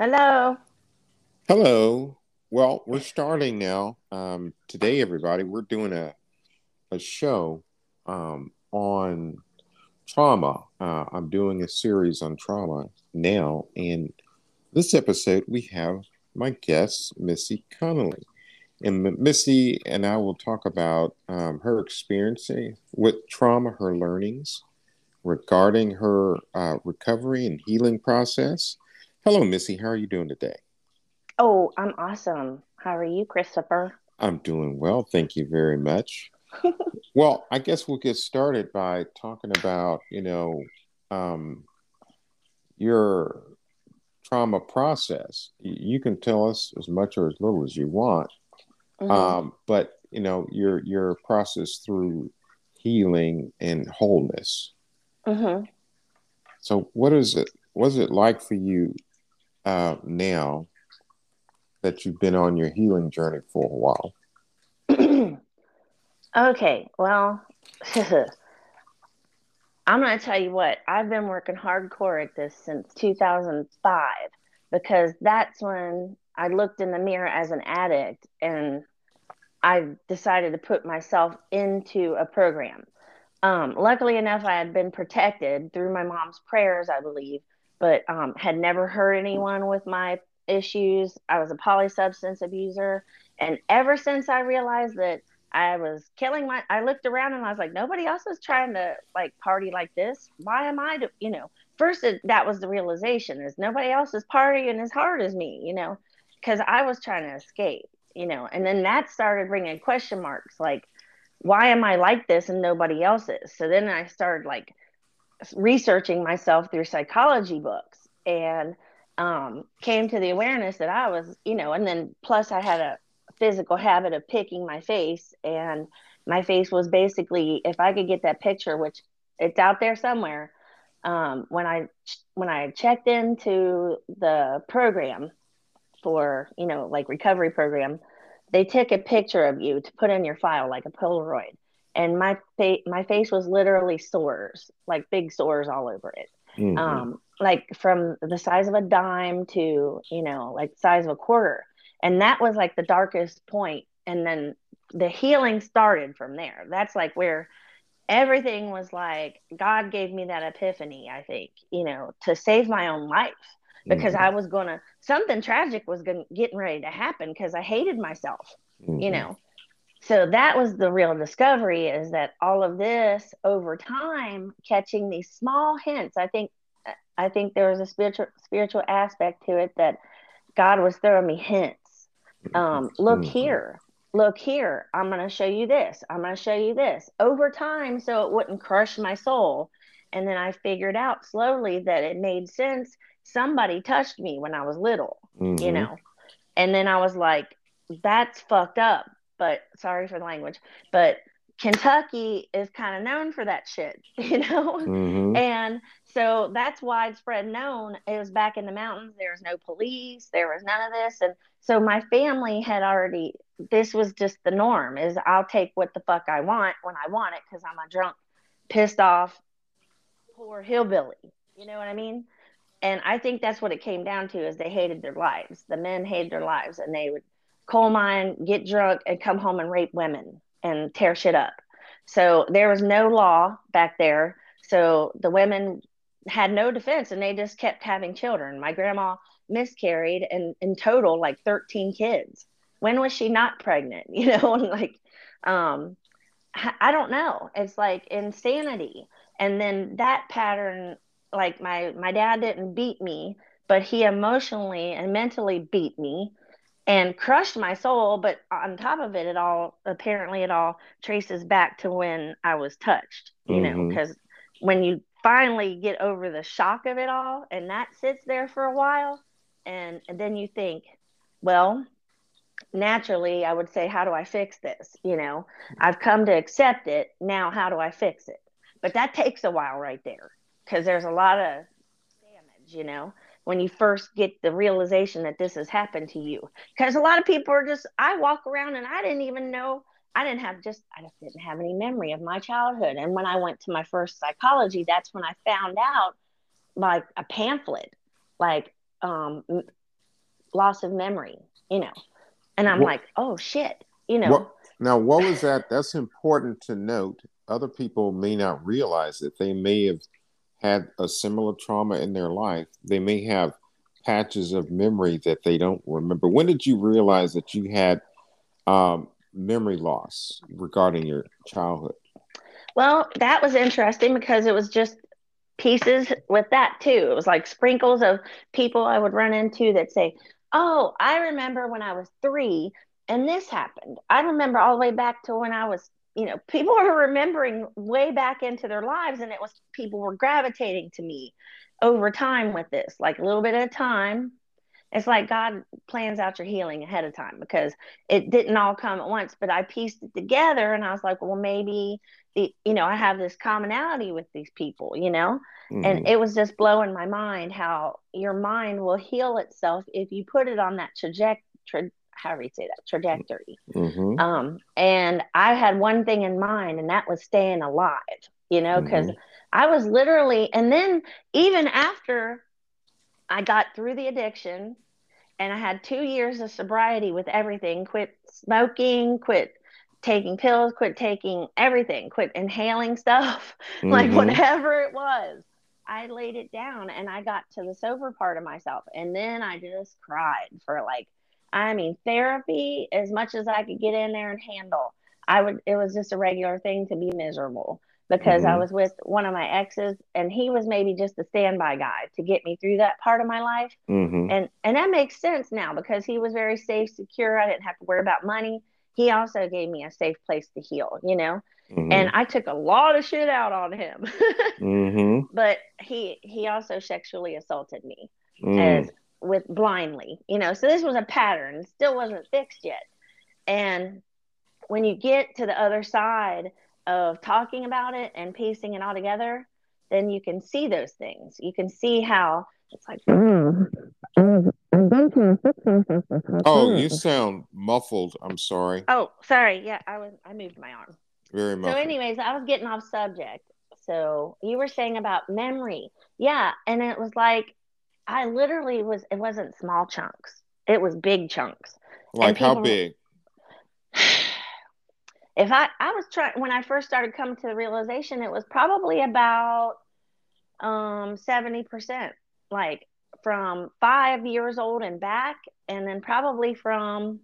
Hello. Hello. Well, we're starting now. Um, today, everybody, we're doing a, a show um, on trauma. Uh, I'm doing a series on trauma now. And this episode, we have my guest, Missy Connolly. And Missy and I will talk about um, her experience with trauma, her learnings regarding her uh, recovery and healing process. Hello, Missy. How are you doing today? Oh, I'm awesome. How are you, Christopher? I'm doing well. Thank you very much. well, I guess we'll get started by talking about, you know, um, your trauma process. You can tell us as much or as little as you want, mm-hmm. um, but you know your your process through healing and wholeness. Mm-hmm. So, what is it? What's it like for you uh, now that you've been on your healing journey for a while? okay, well, I'm going to tell you what, I've been working hardcore at this since 2005 because that's when I looked in the mirror as an addict and I decided to put myself into a program. Um, luckily enough, I had been protected through my mom's prayers, I believe, but um, had never hurt anyone with my issues. I was a polysubstance abuser. And ever since I realized that I was killing my, I looked around and I was like, nobody else is trying to like party like this. Why am I, to, you know, first it, that was the realization is nobody else is partying as hard as me, you know, because I was trying to escape, you know, and then that started bringing question marks like, why am I like this and nobody else is? So then I started like researching myself through psychology books and um, came to the awareness that I was, you know, and then plus I had a physical habit of picking my face, and my face was basically, if I could get that picture, which it's out there somewhere, um, when I when I checked into the program for, you know, like recovery program, they took a picture of you to put in your file like a Polaroid, and my face my face was literally sores, like big sores all over it. Mm-hmm. Um, like from the size of a dime to, you know, like size of a quarter. And that was like the darkest point. And then the healing started from there. That's like where everything was like God gave me that epiphany, I think, you know, to save my own life because mm-hmm. I was going to something tragic was gonna getting ready to happen because I hated myself, mm-hmm. you know so that was the real discovery is that all of this over time catching these small hints i think i think there was a spiritual spiritual aspect to it that god was throwing me hints. Um, look mm-hmm. here look here i'm going to show you this i'm going to show you this over time so it wouldn't crush my soul. And then i figured out slowly that it made sense. Somebody touched me when i was little mm-hmm. you know? And then i was like that's fucked up but sorry for the language, but Kentucky is kind of known for that shit, you know? Mm-hmm. And so that's widespread known. It was back in the mountains. There was no police. There was none of this. And so my family had already, this was just the norm is I'll take what the fuck I want when I want it because I'm a drunk, pissed off, poor hillbilly. You know what I mean? And I think that's what it came down to is they hated their lives. The men hated their lives and they would coal mine, get drunk, and come home and rape women and tear shit up. So there was no law back there. So the women had no defense and they just kept having children. My grandma miscarried and in total like 13 kids. When was she not pregnant? You know, and like, um, I don't know. It's like insanity. And then that pattern, like my my dad didn't beat me, but he emotionally and mentally beat me and crushed my soul. But on top of it, it all apparently it all traces back to when I was touched, you mm-hmm. know, because when you finally get over the shock of it all and that sits there for a while, and, and then you think, well, naturally, I would say, how do I fix this? You know, I've come to accept it. Now, how do I fix it? But that takes a while right there because there's a lot of damage, you know when you first get the realization that this has happened to you. Because a lot of people are just, I walk around and I didn't even know, I didn't have just, I just didn't have any memory of my childhood. And when I went to my first psychology, that's when I found out like a pamphlet, like um, loss of memory, you know. And I'm like, oh shit, you know. What, now, what was that? That's important to note. Other people may not realize that they may have had a similar trauma in their life. They may have patches of memory that they don't remember. When did you realize that you had um, memory loss regarding your childhood? Well, that was interesting because it was just pieces with that too. It was like sprinkles of people I would run into that say, Oh, I remember when I was three and this happened. I remember all the way back to when I was, you know, people are remembering way back into their lives and it was people were gravitating to me over time with this, like a little bit at a time. It's like God plans out your healing ahead of time because it didn't all come at once, but I pieced it together and I was like, well, maybe, the, you know, I have this commonality with these people, you know? Mm-hmm. And it was just blowing my mind how your mind will heal itself if you put it on that trajectory. How do you say that trajectory? Mm-hmm. Um, and I had one thing in mind, and that was staying alive. You know, because mm-hmm. I was literally, and then even after I got through the addiction, and I had two years of sobriety with everything quit smoking, quit taking pills, quit taking everything, quit inhaling stuff, mm-hmm. like whatever it was. I laid it down and I got to the sober part of myself. And then I just cried for like, I mean, therapy, as much as I could get in there and handle, I would, it was just a regular thing to be miserable because mm-hmm. I was with one of my exes and he was maybe just a standby guy to get me through that part of my life. Mm-hmm. And, and that makes sense now because he was very safe, secure. I didn't have to worry about money. He also gave me a safe place to heal, you know? Mm-hmm. And I took a lot of shit out on him. mm-hmm. But he he also sexually assaulted me mm. as with blindly, you know. So this was a pattern, still wasn't fixed yet. And when you get to the other side of talking about it and piecing it all together, then you can see those things. You can see how it's like. Mm. Mm. Mm. Oh, you sound muffled. I'm sorry. Oh, sorry. Yeah, I was. I moved my arm. Very much. So, anyways, I was getting off subject. So you were saying about memory, yeah, and it was like I literally was. It wasn't small chunks. It was big chunks. Like how big? If I I was trying when I first started coming to the realization, it was probably about um seventy percent, like from five years old and back, and then probably from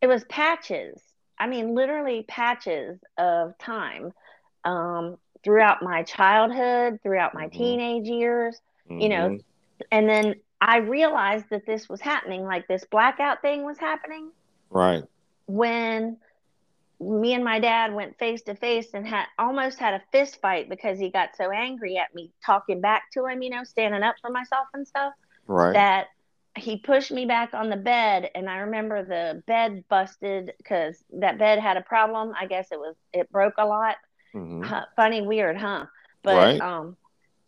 it was patches I mean, literally patches of time um, throughout my childhood, throughout my mm-hmm. teenage years, mm-hmm. you know, mm-hmm. And then I realized that this was happening, like this blackout thing was happening. Right. When me and my dad went face to face and had almost had a fist fight because he got so angry at me talking back to him, you know, standing up for myself and stuff. Right. That he pushed me back on the bed and i remember the bed busted because that bed had a problem i guess it was it broke a lot mm-hmm. huh, funny weird huh but right. um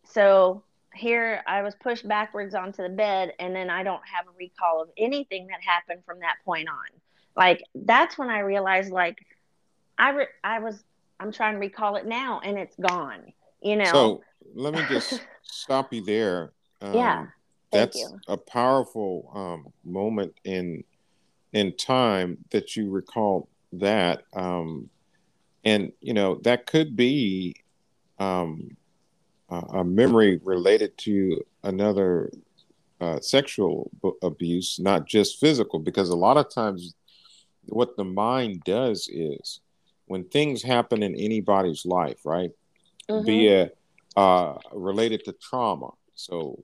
so here i was pushed backwards onto the bed and then i don't have a recall of anything that happened from that point on. Like that's when i realized like i re- i was i'm trying to recall it now and it's gone you know? So let me just stop you there. Um, yeah that's a powerful um, moment in in time that you recall that um, and you know that could be um, a memory related to another uh, sexual b- abuse not just physical because a lot of times what the mind does is when things happen in anybody's life right mm-hmm. be it uh, related to trauma so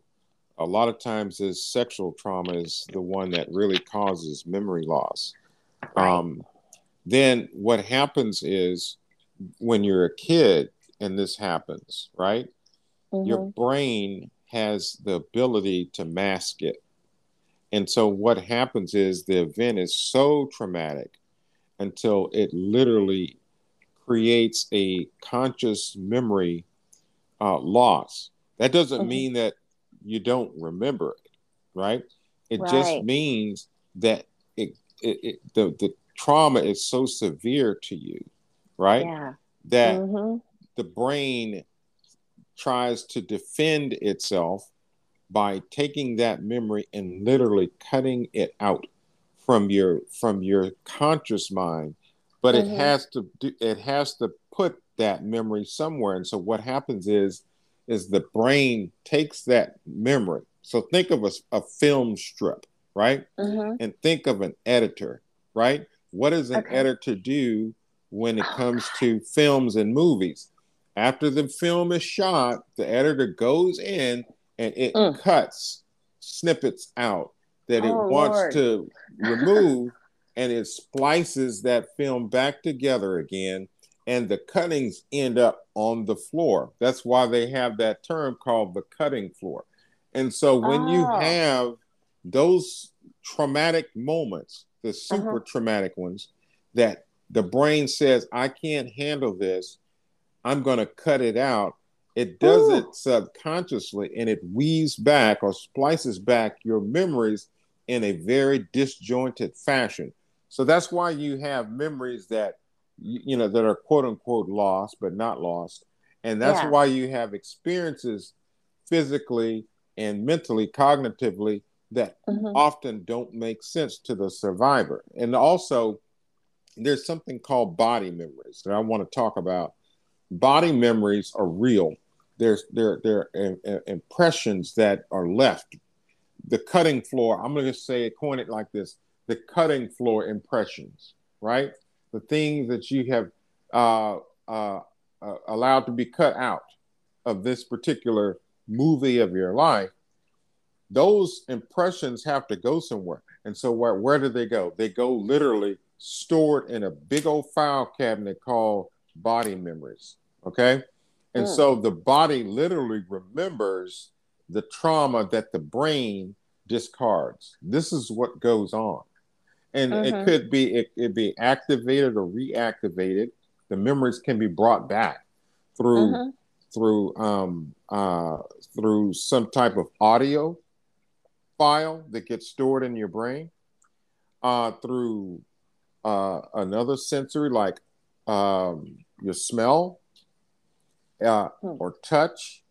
a lot of times this sexual trauma is the one that really causes memory loss. Um, then what happens is when you're a kid and this happens, right? Mm-hmm. Your brain has the ability to mask it. And so what happens is the event is so traumatic until it literally creates a conscious memory uh, loss. That doesn't mm-hmm. mean that you don't remember it, right? It right. just means that it, it, it, the the trauma is so severe to you, right? Yeah. That mm-hmm. the brain tries to defend itself by taking that memory and literally cutting it out from your from your conscious mind. But mm-hmm. it has to do, it has to put that memory somewhere. And so what happens is is the brain takes that memory. So think of a, a film strip right? Mm-hmm. and think of an editor right? What does an okay. editor do when it oh, comes to films and movies after the film is shot the editor goes in and it mm. cuts snippets out that it oh, wants Lord. to remove and it splices that film back together again and the cuttings end up on the floor that's why they have that term called the cutting floor and so when oh. you have those traumatic moments the uh-huh. super uh-huh. traumatic ones that the brain says i can't handle this i'm going to cut it out it does Ooh. it subconsciously and it weaves back or splices back your memories in a very disjointed fashion. So that's why you have memories that you know that are quote unquote lost but not lost. And that's yeah. why you have experiences physically and mentally cognitively that mm-hmm. often don't make sense to the survivor. And also there's something called body memories that I want to talk about. Body memories are real there's there there impressions that are left. The cutting floor. I'm going to say it, coin it like this: the cutting floor impressions, right? The things that you have uh, uh, uh, allowed to be cut out of this particular movie of your life. Those impressions have to go somewhere, and so where where do they go? They go literally stored in a big old file cabinet called body memories. Okay and mm. so the body literally remembers the trauma that the brain discards. This is what goes on. And mm-hmm. it could be it be activated or reactivated. The memories can be brought back through mm-hmm. through um, uh, through some type of audio file that gets stored in your brain, uh, through uh, another sensory like um, your smell uh, hmm. or touch,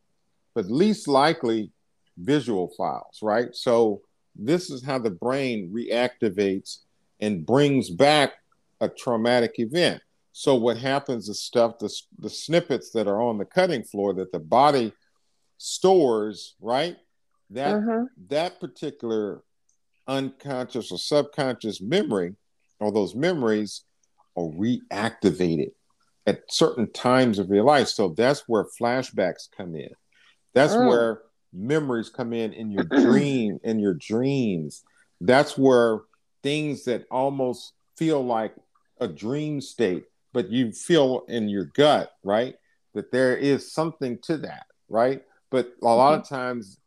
but least likely visual files, right? So this is how the brain reactivates and brings back a traumatic event. So what happens is stuff, the, the snippets that are on the cutting floor that the body stores, right? That uh-huh. that particular unconscious or subconscious memory or those memories are reactivated at certain times of your life. So that's where flashbacks come in. That's mm. where memories come in in your dream, in your dreams. That's where things that almost feel like a dream state, but you feel in your gut, right? That there is something to that, right? But a lot mm-hmm. of times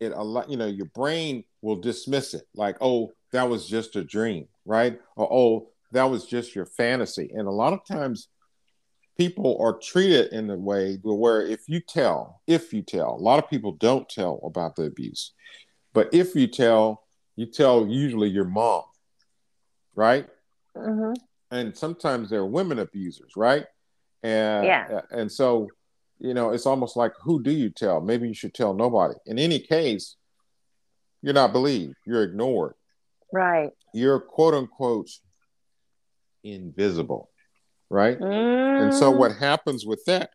it a lot, you know, your brain will dismiss it like, oh, that was just a dream, right? Or oh, that was just your fantasy. And a lot of times people are treated in a way where if you tell, if you tell, a lot of people don't tell about the abuse, but if you tell, you tell usually your mom, right? Mm-hmm. And sometimes they're women abusers, right? And yeah. and so, you know, it's almost like who do you tell? Maybe you should tell nobody. In any case, you're not believed. You're ignored. Right. You're quote unquote invisible right? Mm. And so mm. what happens with that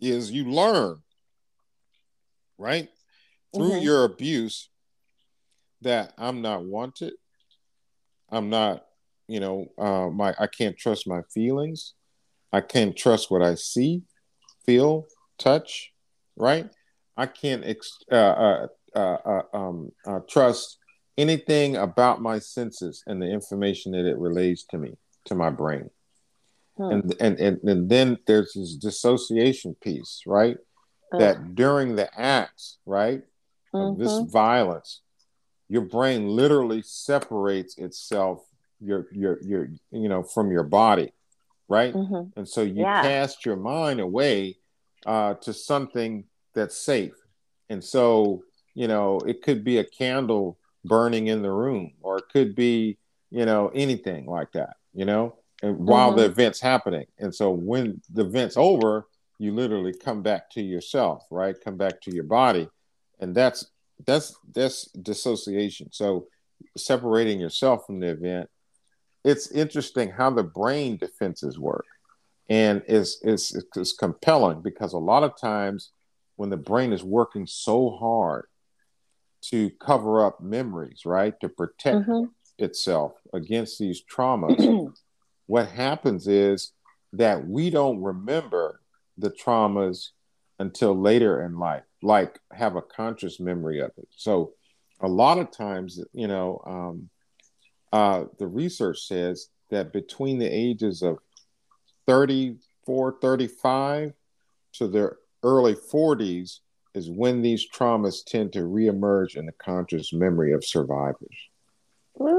is you learn, right? Through mm-hmm. your abuse that I'm not wanted. I'm not, you know, uh, my I can't trust my feelings. I can't trust what I see, feel, touch, right? I can't ex- uh, uh, uh, uh um, uh, trust anything about my senses and the information that it relays to me, to my brain. Hmm. And, and, and and then there's this dissociation piece, right? Uh. That during the acts, right, mm-hmm. of this mm-hmm. violence, your brain literally separates itself your your your you know from your body, right? Mm-hmm. And so you yeah. cast your mind away uh, to something that's safe. And so you know it could be a candle burning in the room, or it could be you know anything like that. You know, while mm-hmm. the event's happening. And so when the event's over, you literally come back to yourself, right? Come back to your body. And that's that's that's dissociation. So separating yourself from the event. It's interesting how the brain defenses work, and it's it's it's compelling because a lot of times when the brain is working so hard to cover up memories, right, to protect mm-hmm. itself against these traumas, what happens is that we don't remember the traumas until later in life, like have a conscious memory of it. So, a lot of times, you know, um, uh, the research says that between the ages of 34, 35 to their early 40s is when these traumas tend to reemerge in the conscious memory of survivors.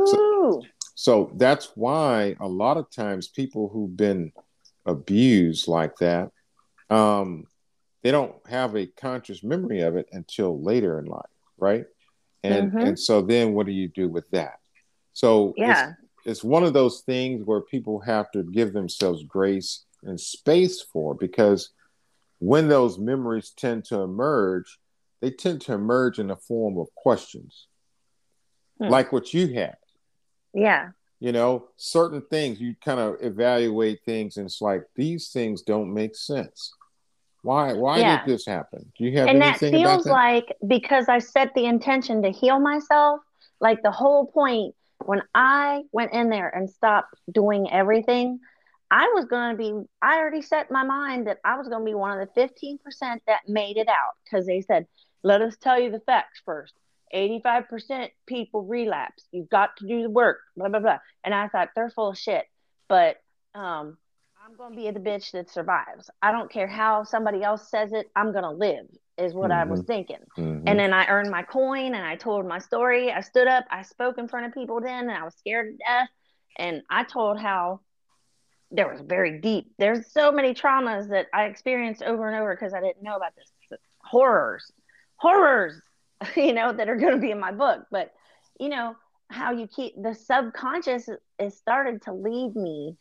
So, so that's why a lot of times people who've been abused like that, um, they don't have a conscious memory of it until later in life, right? And mm-hmm. and so then what do you do with that? So yeah. It's, it's one of those things where people have to give themselves grace and space for because when those memories tend to emerge, they tend to emerge in the form of questions, hmm. like what you had. Yeah. You know, certain things you kind of evaluate things, and it's like these things don't make sense. Why? Why yeah. did this happen? Do you have and anything that feels that? like because I set the intention to heal myself. Like the whole point when I went in there and stopped doing everything, I was going to be, I already set my mind that I was going to be one of the 15% that made it out because they said, let us tell you the facts first. 85% people relapse. You've got to do the work, blah, blah, blah. And I thought they're full of shit. But um, I'm going to be the bitch that survives. I don't care how somebody else says it. I'm going to live, is what mm-hmm. I was mm-hmm. thinking. Mm-hmm. And then I earned my coin and I told my story. I stood up, I spoke in front of people then, and I was scared to death. And I told how there was very deep. There's so many traumas that I experienced over and over because I didn't know about this horrors, horrors, you know, that are going to be in my book. But you know how you keep the subconscious is started to lead me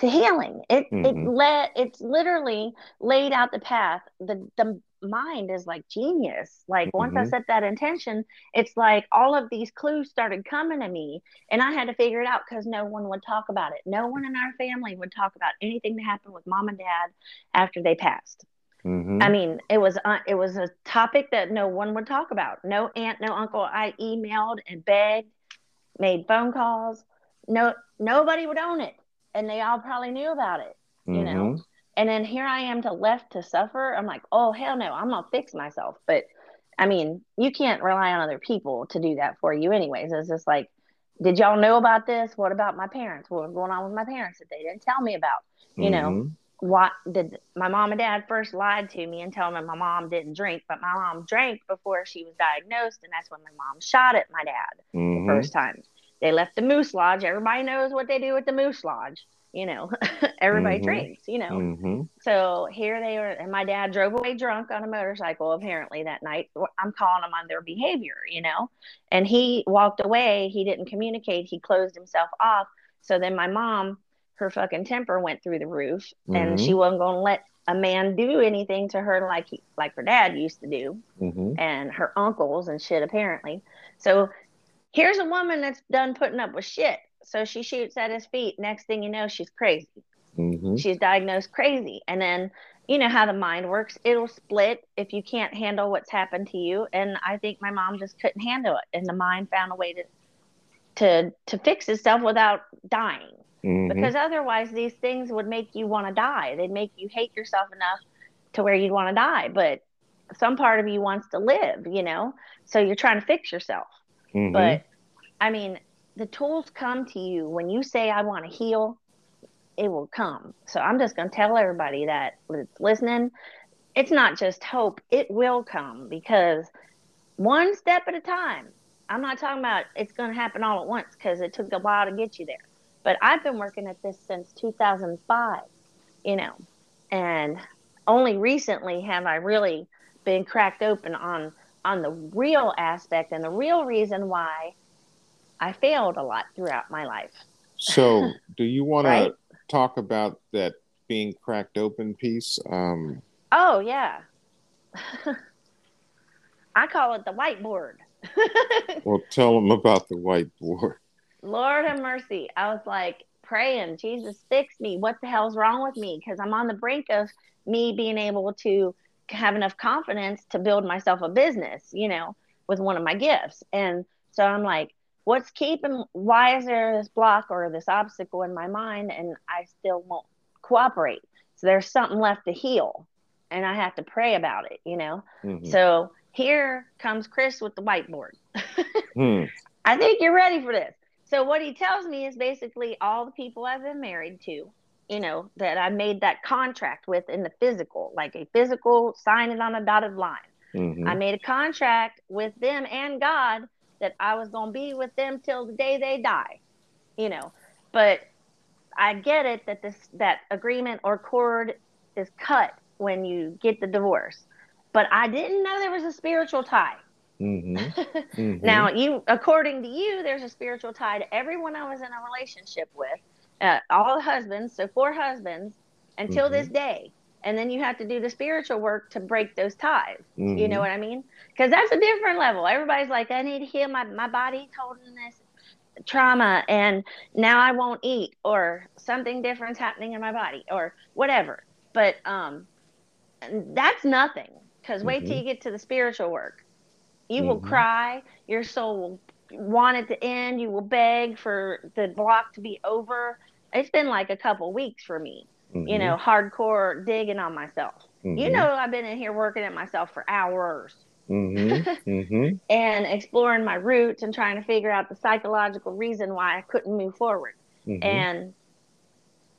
to healing. It mm-hmm. it let it's literally laid out the path. The the mind is like genius. Like mm-hmm. once I mm-hmm. set that intention, it's like all of these clues started coming to me, and I had to figure it out because no one would talk about it. No one in our family would talk about anything that happened with mom and dad after they passed. Mm-hmm. I mean, it was uh, it was a topic that no one would talk about. No aunt, no uncle. I emailed and begged, made phone calls. No, nobody would own it and they all probably knew about it, you mm-hmm. know. And then here I am to left to suffer. I'm like, oh hell no, I'm gonna fix myself. But I mean, you can't rely on other people to do that for you, anyways. It's just like, did y'all know about this? What about my parents? What was going on with my parents that they didn't tell me about? You mm-hmm. know, what did my mom and dad first lied to me and told me my mom didn't drink, but my mom drank before she was diagnosed, and that's when my mom shot at my dad mm-hmm. the first time. They left the Moose Lodge. Everybody knows what they do at the Moose Lodge. You know, everybody mm-hmm. drinks, you know. Mm-hmm. So here they are, and my dad drove away drunk on a motorcycle apparently that night. I'm calling them on their behavior, you know. And he walked away. He didn't communicate. He closed himself off. So then my mom, her fucking temper went through the roof, mm-hmm. and she wasn't going to let a man do anything to her like he, like her dad used to do, mm-hmm. and her uncles and shit apparently. So here's a woman that's done putting up with shit. So she shoots at his feet. Next thing you know, she's crazy. Mm-hmm. She's diagnosed crazy. And then, you know how the mind works. It'll split if you can't handle what's happened to you. And I think my mom just couldn't handle it. And the mind found a way to to to fix itself without dying. Mm-hmm. Because otherwise these things would make you want to die. They'd make you hate yourself enough to where you'd want to die. But some part of you wants to live, you know? So you're trying to fix yourself. Mm-hmm. But I mean, the tools come to you when you say, I want to heal, it will come. So I'm just going to tell everybody that that's listening, it's not just hope, it will come because one step at a time. I'm not talking about it's going to happen all at once because it took a while to get you there. But I've been working at this since 2005, you know, and only recently have I really been cracked open on on the real aspect and the real reason why I failed a lot throughout my life. So, do you want right? to talk about that being cracked open piece? Um, oh, yeah. I call it the whiteboard. well, tell them about the whiteboard. Lord have mercy. I was like praying, Jesus, fix me. What the hell's wrong with me? Because I'm on the brink of me being able to have enough confidence to build myself a business, you know, with one of my gifts. And so I'm like, what's keeping, why is there this block or this obstacle in my mind and I still won't cooperate? So there's something left to heal and I have to pray about it, you know? Mm-hmm. So here comes Chris with the whiteboard. hmm. I think you're ready for this. So what he tells me is basically all the people I've been married to, you know, that I made that contract with in the physical, like a physical, sign it on a dotted line. Mm-hmm. I made a contract with them and God that I was going to be with them till the day they die, you know. But I get it that this that agreement or cord is cut when you get the divorce but I didn't know there was a spiritual tie. Mm-hmm. Mm-hmm. now, you, according to you, there's a spiritual tie to everyone I was in a relationship with, uh, all the husbands, so four husbands until mm-hmm. this day. And then you have to do the spiritual work to break those ties. You know mm-hmm. what I mean? Because that's a different level. Everybody's like, I need to heal my, my body holding this trauma and now I won't eat or something different's happening in my body or whatever. But um that's nothing because wait mm-hmm. till you get to the spiritual work. You mm-hmm. will cry. Your soul will want it to end. You will beg for the block to be over. It's been like a couple weeks for me, mm-hmm. you know, hardcore digging on myself. You mm-hmm. know, I've been in here working at myself for hours. Mm-hmm. Mm-hmm. and exploring my roots and trying to figure out the psychological reason why I couldn't move forward. And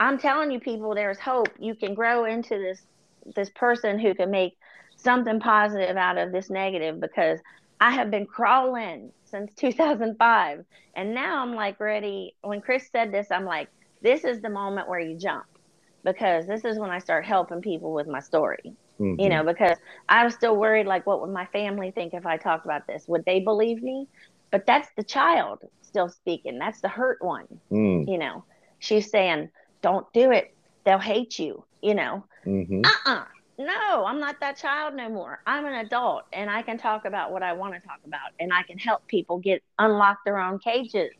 I'm telling you, people, there's hope. You can grow into this this person who can make something positive out of this negative because I have been crawling since 2005. And now I'm like ready. When Chris said this, I'm like, this is the moment where you jump because this is when I start helping people with my story. Mm-hmm. You know, because I was still worried like, what would my family think if I talked about this? Would they believe me? But that's the child still speaking. That's the hurt one. Mm. You know, she's saying, don't do it. They'll hate you. You know, mm-hmm. uh uh no, I'm not that child no more. I'm an adult and I can talk about what I want to talk about and I can help people get unlock their own cages.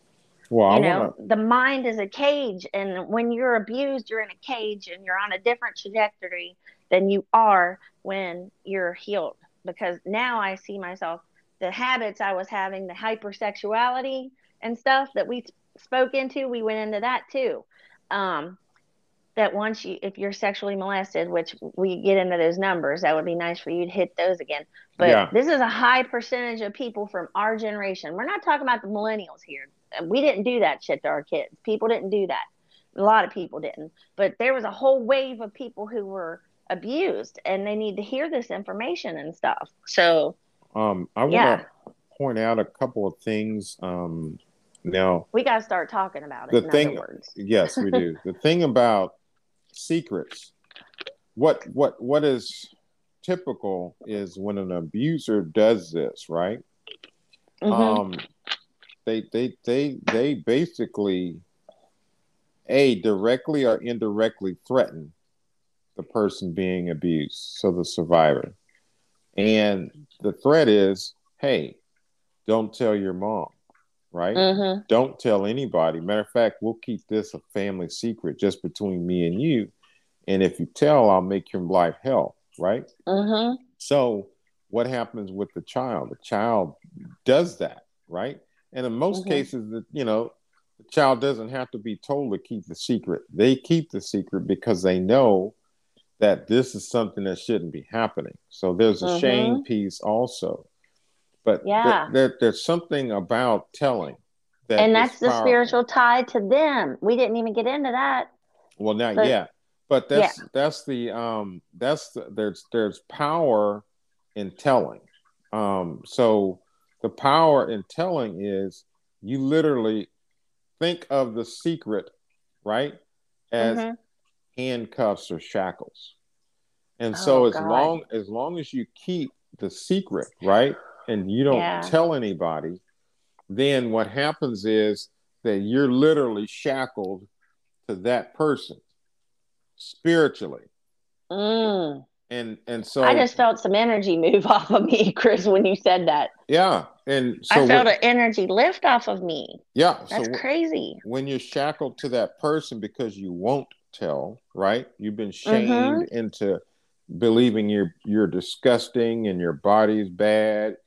Well, you know, wanna... the mind is a cage and when you're abused, you're in a cage and you're on a different trajectory than you are when you're healed because now I see myself the habits I was having, the hypersexuality and stuff that we spoke into, we went into that too. Um, that once you if you're sexually molested which we get into those numbers that would be nice for you to hit those again but yeah. this is a high percentage of people from our generation we're not talking about the millennials here we didn't do that shit to our kids people didn't do that a lot of people didn't but there was a whole wave of people who were abused and they need to hear this information and stuff so um i want to yeah. point out a couple of things um now we got to start talking about it. The thing, yes, we do. the thing about secrets. What what what is typical is when an abuser does this, right? Mm-hmm. Um, they they they they basically a directly or indirectly threaten the person being abused, so the survivor. And the threat is, hey, don't tell your mom right? Mm-hmm. Don't tell anybody. Matter of fact, we'll keep this a family secret just between me and you. And if you tell, I'll make your life hell, right? Mm-hmm. So, what happens with the child? The child does that, right? And in most mm-hmm. cases, that you know, the child doesn't have to be told to keep the secret. They keep the secret because they know that this is something that shouldn't be happening. So there's a shame mm-hmm. piece also. But yeah, th- there, there's something about telling that and that's the powerful. spiritual tie to them. We didn't even get into that. Well, not but, yet, but that's yeah. that's the um that's the, there's there's power in telling. Um, so the power in telling is you literally think of the secret, right, as mm-hmm. handcuffs or shackles. And so oh, as God. long as long as you keep the secret, right, and you don't yeah. tell anybody, then what happens is that you're literally shackled to that person spiritually. Mm. and and so I just felt some energy move off of me, Chris, when you said that. Yeah, and so I felt an energy lift off of me. Yeah, that's so crazy. When you're shackled to that person because you won't tell, right? You've been shamed mm-hmm. into believing you're you're disgusting and your body's bad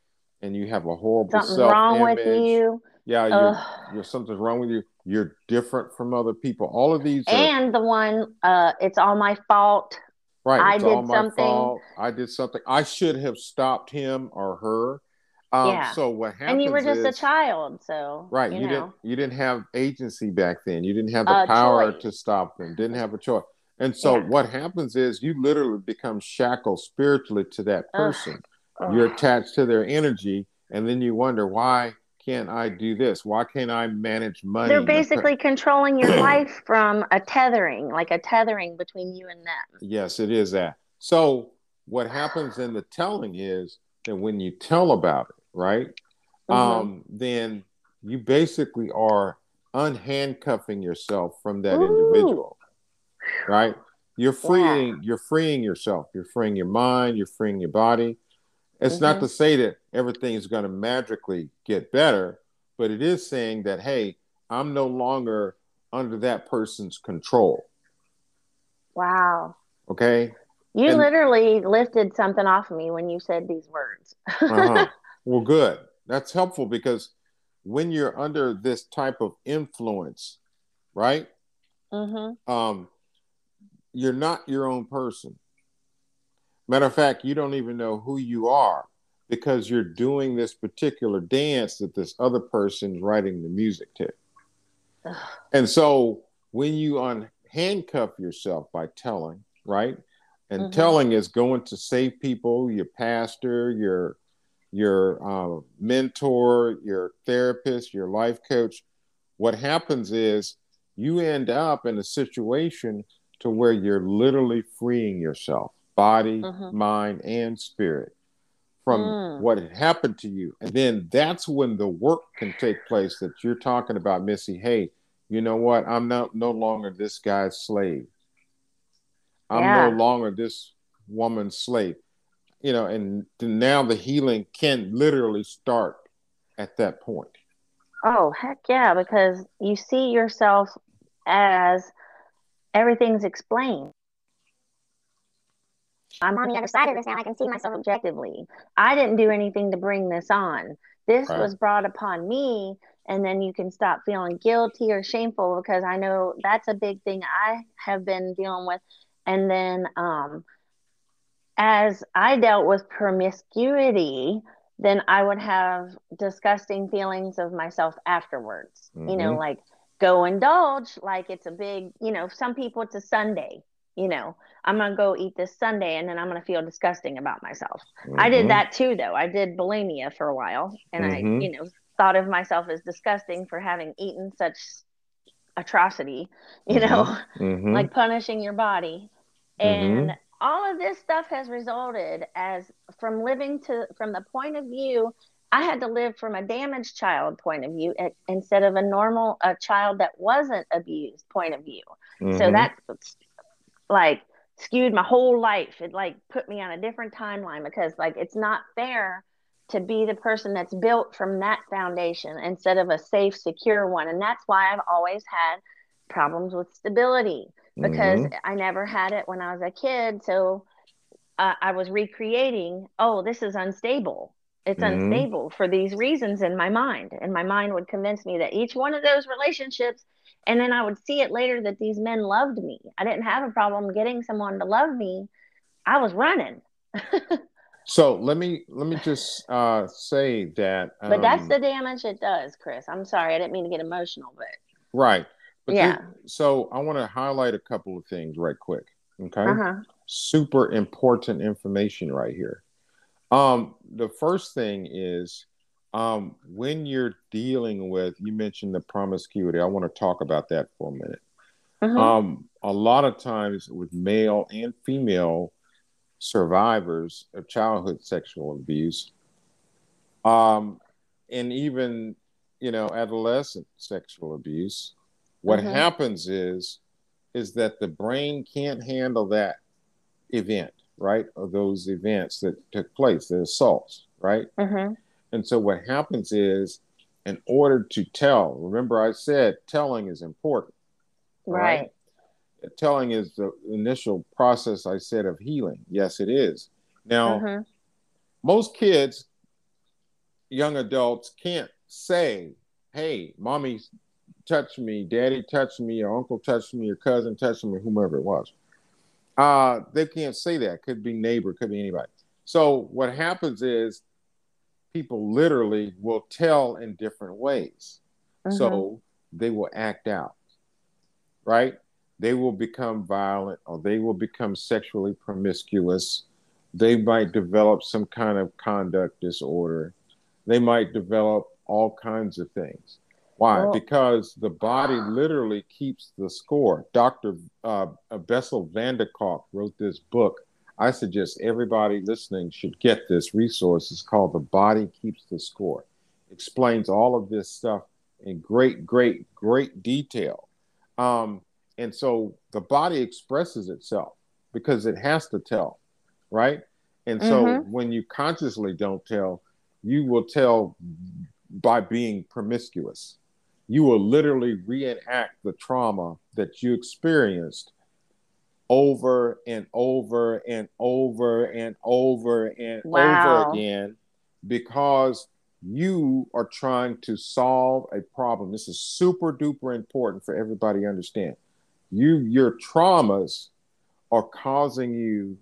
and you have a horrible something wrong with you. Yeah, you're, you're, something's wrong with you. You're different from other people. All of these, are, and the one, uh, it's all my fault. Right, I did something. Fault. I did something. I should have stopped him or her. Um, yeah. So what happened? And you were just is, a child, so right. You, you know. didn't. You didn't have agency back then. You didn't have the a power choice. to stop them. Didn't have a choice. And so yeah. what happens is you literally become shackled spiritually to that person. Ugh. You're attached to their energy, and then you wonder why can't I do this? Why can't I manage money? They're basically controlling your life from a tethering, like a tethering between you and them. Yes, it is that. So what happens in the telling is that when you tell about it, right? Mm-hmm. Um, then you basically are unhandcuffing yourself from that Ooh. individual. Right? You're freeing yeah. you're freeing yourself. You're freeing your mind, you're freeing your body. It's mm-hmm. not to say that everything is going to magically get better, but it is saying that, hey, I'm no longer under that person's control. Wow. Okay. You and, literally lifted something off of me when you said these words. uh-huh. Well, good. That's helpful because when you're under this type of influence, right? Mm-hmm. Um, you're not your own person. Matter of fact, you don't even know who you are because you're doing this particular dance that this other person's writing the music to. and so when you unhandcuff yourself by telling, right? And mm-hmm. telling is going to save people, your pastor, your your uh, mentor, your therapist, your life coach. What happens is you end up in a situation to where you're literally freeing yourself body, mm-hmm. mind, and spirit from mm. what had happened to you. And then that's when the work can take place that you're talking about, Missy. Hey, you know what? I'm not no longer this guy's slave. I'm yeah. no longer this woman's slave. You know, and now the healing can literally start at that point. Oh, heck yeah, because you see yourself as everything's explained. I'm on the other side of this now. I can see myself objectively. I didn't do anything to bring this on. This right. was brought upon me. And then you can stop feeling guilty or shameful because I know that's a big thing I have been dealing with. And then um, as I dealt with promiscuity, then I would have disgusting feelings of myself afterwards. Mm-hmm. You know, mm-hmm. like go indulge, like it's a big, you know, some people it's a Sunday you know, I'm gonna go eat this Sunday and then I'm gonna feel disgusting about myself. Mm-hmm. I did mm-hmm. that too though. I did bulimia for a while and mm-hmm. I, you know, thought of myself as disgusting for having eaten such atrocity, you mm-hmm. know, mm-hmm. like punishing your body. And mm-hmm. all of this stuff has resulted as from living to from the point of view I had to live from a damaged child point of view instead of a normal a child that wasn't abused point of view. So that's like skewed my whole life. It like put me on a different timeline because like it's not fair to be the person that's built from that foundation instead of a safe, secure one. And that's why I've always had problems with stability because mm-hmm. I never had it when I was a kid. So uh, I was recreating, oh, this is unstable. It's mm-hmm. unstable for these reasons in my mind. And my mind would convince me that each one of those relationships and then I would see it later that these men loved me. I didn't have a problem getting someone to love me. I was running. so let me let me just uh, say that. Um, but that's um, the damage it does, Chris. I'm sorry, I didn't mean to get emotional, but right. But yeah. so I want to highlight a couple of things right quick. Okay. Uh-huh. Super important information right here. Um, the first thing is um, when you're dealing with, you mentioned the promiscuity. I want to talk about that for a minute. Mm-hmm. Um, a lot of times with male and female survivors of childhood sexual abuse, um, and even you know adolescent sexual abuse, what mm-hmm. happens is is that the brain can't handle that event. Right, of those events that took place, the assaults, right? Mm-hmm. And so what happens is, in order to tell, remember I said telling is important. Right. right? Telling is the initial process I said of healing. Yes, it is. Now, Mm-hmm. most kids, young adults, can't say, hey, mommy touched me, daddy touched me, or uncle touched me, your cousin touched me, whomever it was. Uh, they can't say that. Could be neighbor, could be anybody. So what happens is people literally will tell in different ways. Mm-hmm. So they will act out, right? They will become violent or they will become sexually promiscuous. They might develop some kind of conduct disorder. They might develop all kinds of things. Why? Well- because the body literally keeps the score. Dr. Uh, Bessel van der Kolk wrote this book. I suggest everybody listening should get this resource. It's called The Body Keeps the Score. Explains all of this stuff in great, great, great detail. Um, and so the body expresses itself because it has to tell, right? And so Mhm. when you consciously don't tell, you will tell by being promiscuous. You will literally reenact the trauma that you experienced over and over and over and over and Wow. over again because you are trying to solve a problem. This is super duper important for everybody to understand. You your traumas are causing you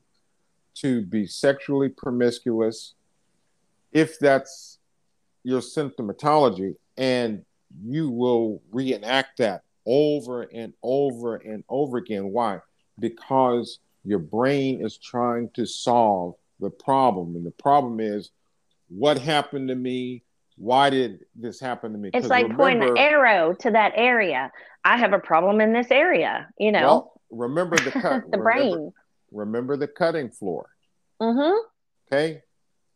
to be sexually promiscuous if that's your symptomatology and you will reenact that over and over and over again. Why? Because your brain is trying to solve the problem. And the problem is what happened to me? Why did this happen to me? It's like pointing an arrow to that area. I have a problem in this area, you know, well, remember the cut. The remember, brain. remember the cutting floor. Mm-hmm. okay?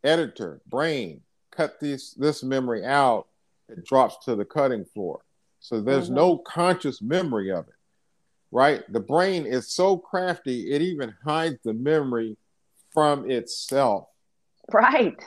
Editor brain cut this this memory out it drops to the cutting floor. So there's Mhm. no conscious memory of it right? The brain is so crafty it even hides the memory from itself. Right.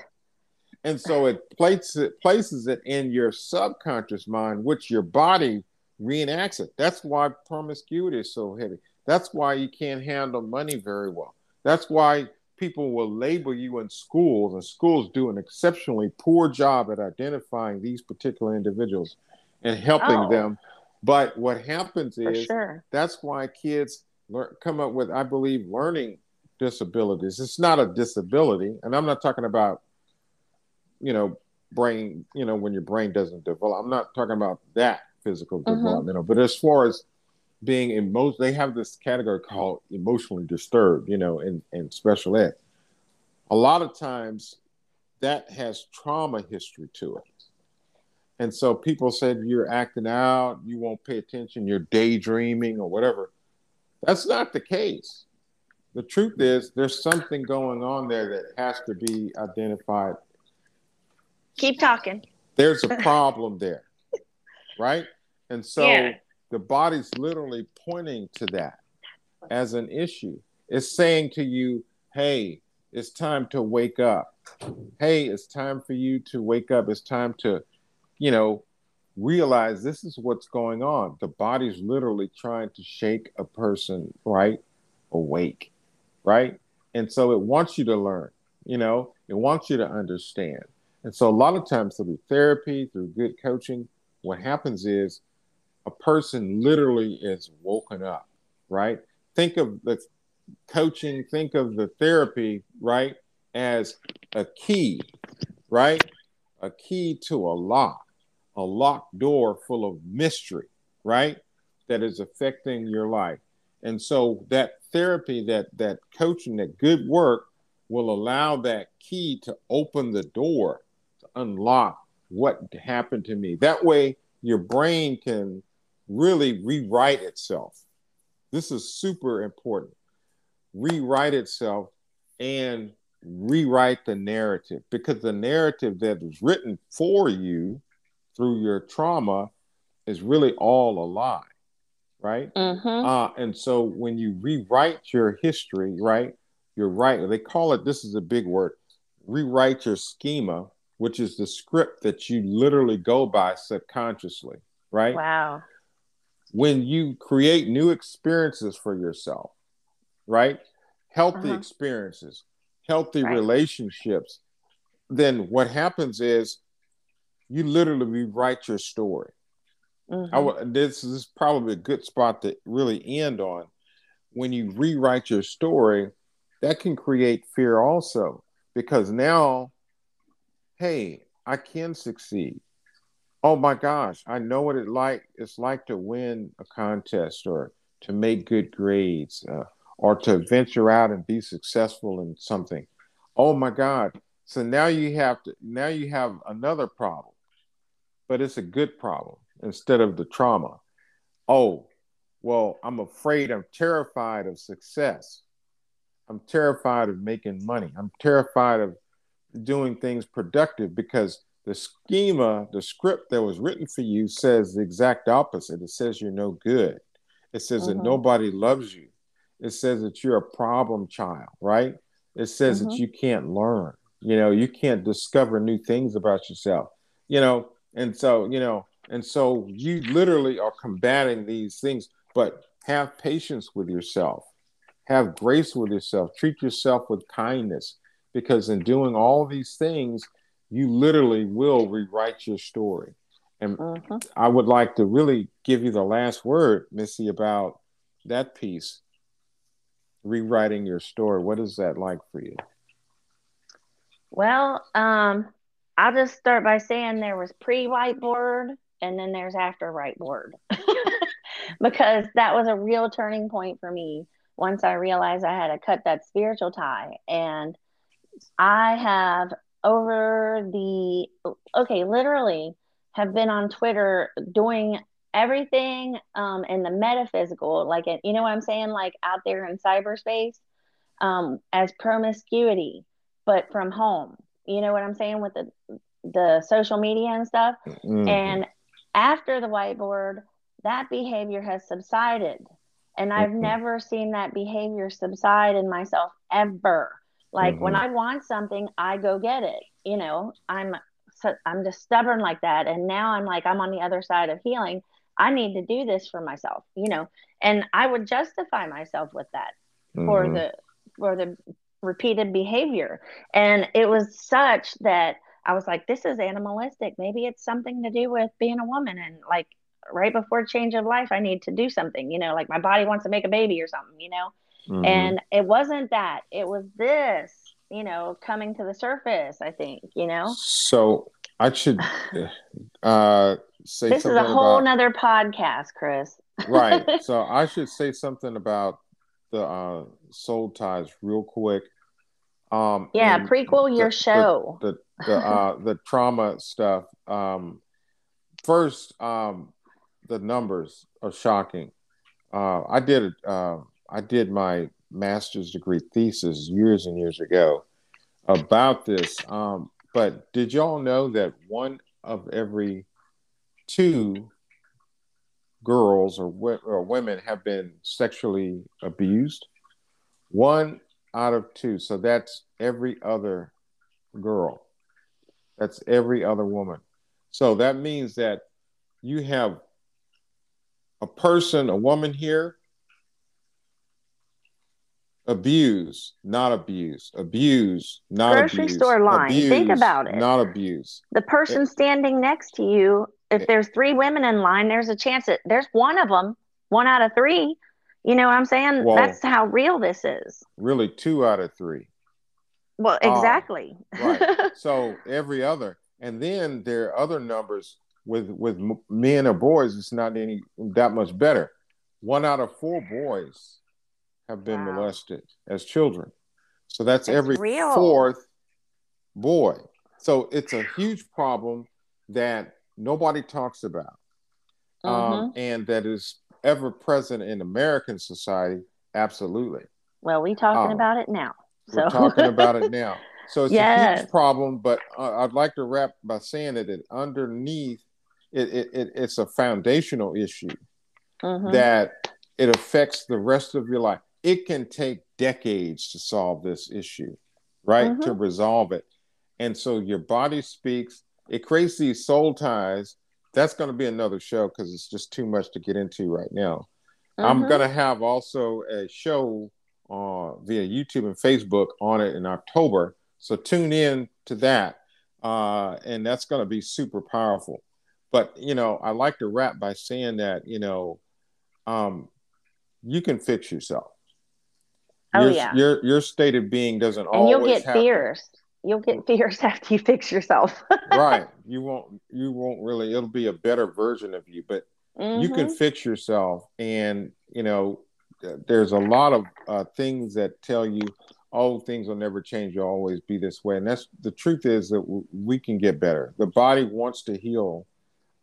and so it places it places it in your subconscious mind which your body reenacts it. That's why promiscuity is so heavy. That's why you can't handle money very well. That's why people will label you in schools and schools do an exceptionally poor job at identifying these particular individuals and helping Oh. them but what happens is sure. that's why kids learn, come up with, I believe, learning disabilities. It's not a disability, and I'm not talking about, you know, brain, you know, when your brain doesn't develop. I'm not talking about that physical Mhm. developmental, but as far as being emo, they have this category called emotionally disturbed, you know, in, in special ed. A lot of times that has trauma history to it. And so people said you're acting out, you won't pay attention, you're daydreaming or whatever. That's not the case. The truth is, there's something going on there that has to be identified. Keep talking. There's a problem there, right? And so Yeah. The body's literally pointing to that as an issue. It's saying to you, hey, it's time to wake up. Hey, it's time for you to wake up. It's time to, you know, realize this is what's going on. The body's literally trying to shake a person right awake, right? And so it wants you to learn, you know, it wants you to understand. And so a lot of times through therapy, through good coaching, what happens is a person literally is woken up, right? Think of the coaching, think of the therapy, right, as a key, right? A key to a lock, a locked door full of mystery, right? That is affecting your life. And so that therapy, that that coaching, that good work will allow that key to open the door to unlock what happened to me. That way your brain can really rewrite itself. This is super important. Rewrite itself and rewrite the narrative because the narrative that is written for you through your trauma is really all a lie, right? Mm-hmm. Uh, and so when you rewrite your history, right, you're right. They call it, this is a big word, rewrite your schema, which is the script that you literally go by subconsciously, right? Wow. When you create new experiences for yourself, right? Healthy uh-huh. experiences, healthy right. relationships, then what happens is you literally rewrite your story. Mm-hmm. I w- this is probably a good spot to really end on. When you rewrite your story, that can create fear also because now, hey, I can succeed. Oh my gosh, I know what it like. It's like to win a contest or to make good grades uh, or to venture out and be successful in something. Oh my God! So now you have to. Now you have another problem, but it's a good problem instead of the trauma. Oh, well, I'm afraid. I'm terrified of success. I'm terrified of making money. I'm terrified of doing things productive because the schema, the script that was written for you says the exact opposite. It says you're no good. It says mm-hmm. that nobody loves you. It says that you're a problem child, right? It says mm-hmm. that you can't learn. You know, you can't discover new things about yourself. You know, and so, you know, and so you literally are combating these things, but have patience with yourself have grace with yourself, treat yourself with kindness, because in doing all these things, you literally will rewrite your story. And mm-hmm. I would like to really give you the last word, Missy, about that piece rewriting your story. What is that like for you? Well, um, I'll just start by saying there was pre whiteboard and then there's after whiteboard because that was a real turning point for me once I realized I had to cut that spiritual tie. And I have over the, okay, literally have been on Twitter doing everything um, in the metaphysical, like, you know what I'm saying? Like out there in cyberspace um, as promiscuity, but from home. You know what I'm saying with the, the social media and stuff. Mm-hmm. And after the whiteboard, that behavior has subsided and I've mm-hmm. never seen that behavior subside in myself ever. Like mm-hmm. when I want something, I go get it. You know, I'm so, I'm just stubborn like that. And now I'm like, I'm on the other side of healing. I need to do this for myself, you know, and I would justify myself with that mm-hmm. for the for the repeated behavior. And it was such that I was like, this is animalistic. Maybe it's something to do with being a woman and like right before change of life, I need to do something, you know, like my body wants to make a baby or something, you know. Mm-hmm. And it wasn't that. It was this, you know, coming to the surface, I think, you know. So I should uh say this is a whole about, nother podcast, Chris. right. So I should say something about the uh soul ties real quick. Um yeah, prequel your show. The the, the uh the trauma stuff. Um first um the numbers are shocking. Uh, I did uh, I did my master's degree thesis years and years ago about this. Um, but did y'all know that one of every two girls or, or women have been sexually abused? One out of two. So that's every other girl. That's every other woman. So that means that you have a person, a woman here, abuse, not abuse, abuse, not grocery abuse, store line. Abuse, Think about it. Not abuse. The person it, standing next to you, if it, there's three women in line, there's a chance that there's one of them, one out of three. You know what I'm saying? Well, That's how real this is. Really, two out of three. Well, uh, exactly. right. So every other, and then there are other numbers with with men or boys, it's not any that much better. One out of four boys have been wow. molested as children, so that's it's every real. fourth boy. So it's a huge problem that nobody talks about, um, mm-hmm. um, and that is ever present in American society. Absolutely. Well, we talking um, about it now. So. We're talking about it now. So it's yes. a huge problem, but uh, I'd like to wrap by saying that it underneath it, it, it it's a foundational issue mm-hmm. that it affects the rest of your life. It can take decades to solve this issue, right? Mm-hmm. To resolve it. And so your body speaks, it creates these soul ties. That's going to be another show because it's just too much to get into right now. Mm-hmm. I'm going to have also a show uh, via YouTube and Facebook on it in October. So tune in to that. Uh, and that's going to be super powerful. But, you know, I like to wrap by saying that, you know, um, you can fix yourself. Oh, your, yeah. Your, your state of being doesn't and always you'll get happen. fierce. You'll get fierce after you fix yourself. right. You won't, you won't really, it'll be a better version of you, but mm-hmm. you can mm-hmm. fix yourself. And, you know, there's a lot of uh, things that tell you, oh, things will never change. You'll always be this way. And that's the truth is that w- we can get better. The body wants to heal,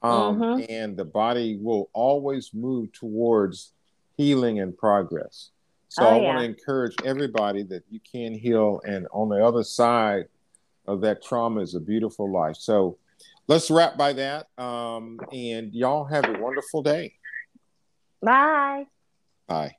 um, mm-hmm. and the body will always move towards healing and progress. So oh, I yeah. want to encourage everybody that you can heal, and on the other side of that trauma is a beautiful life. So let's wrap by that. Um, and y'all have a wonderful day. Bye. Bye.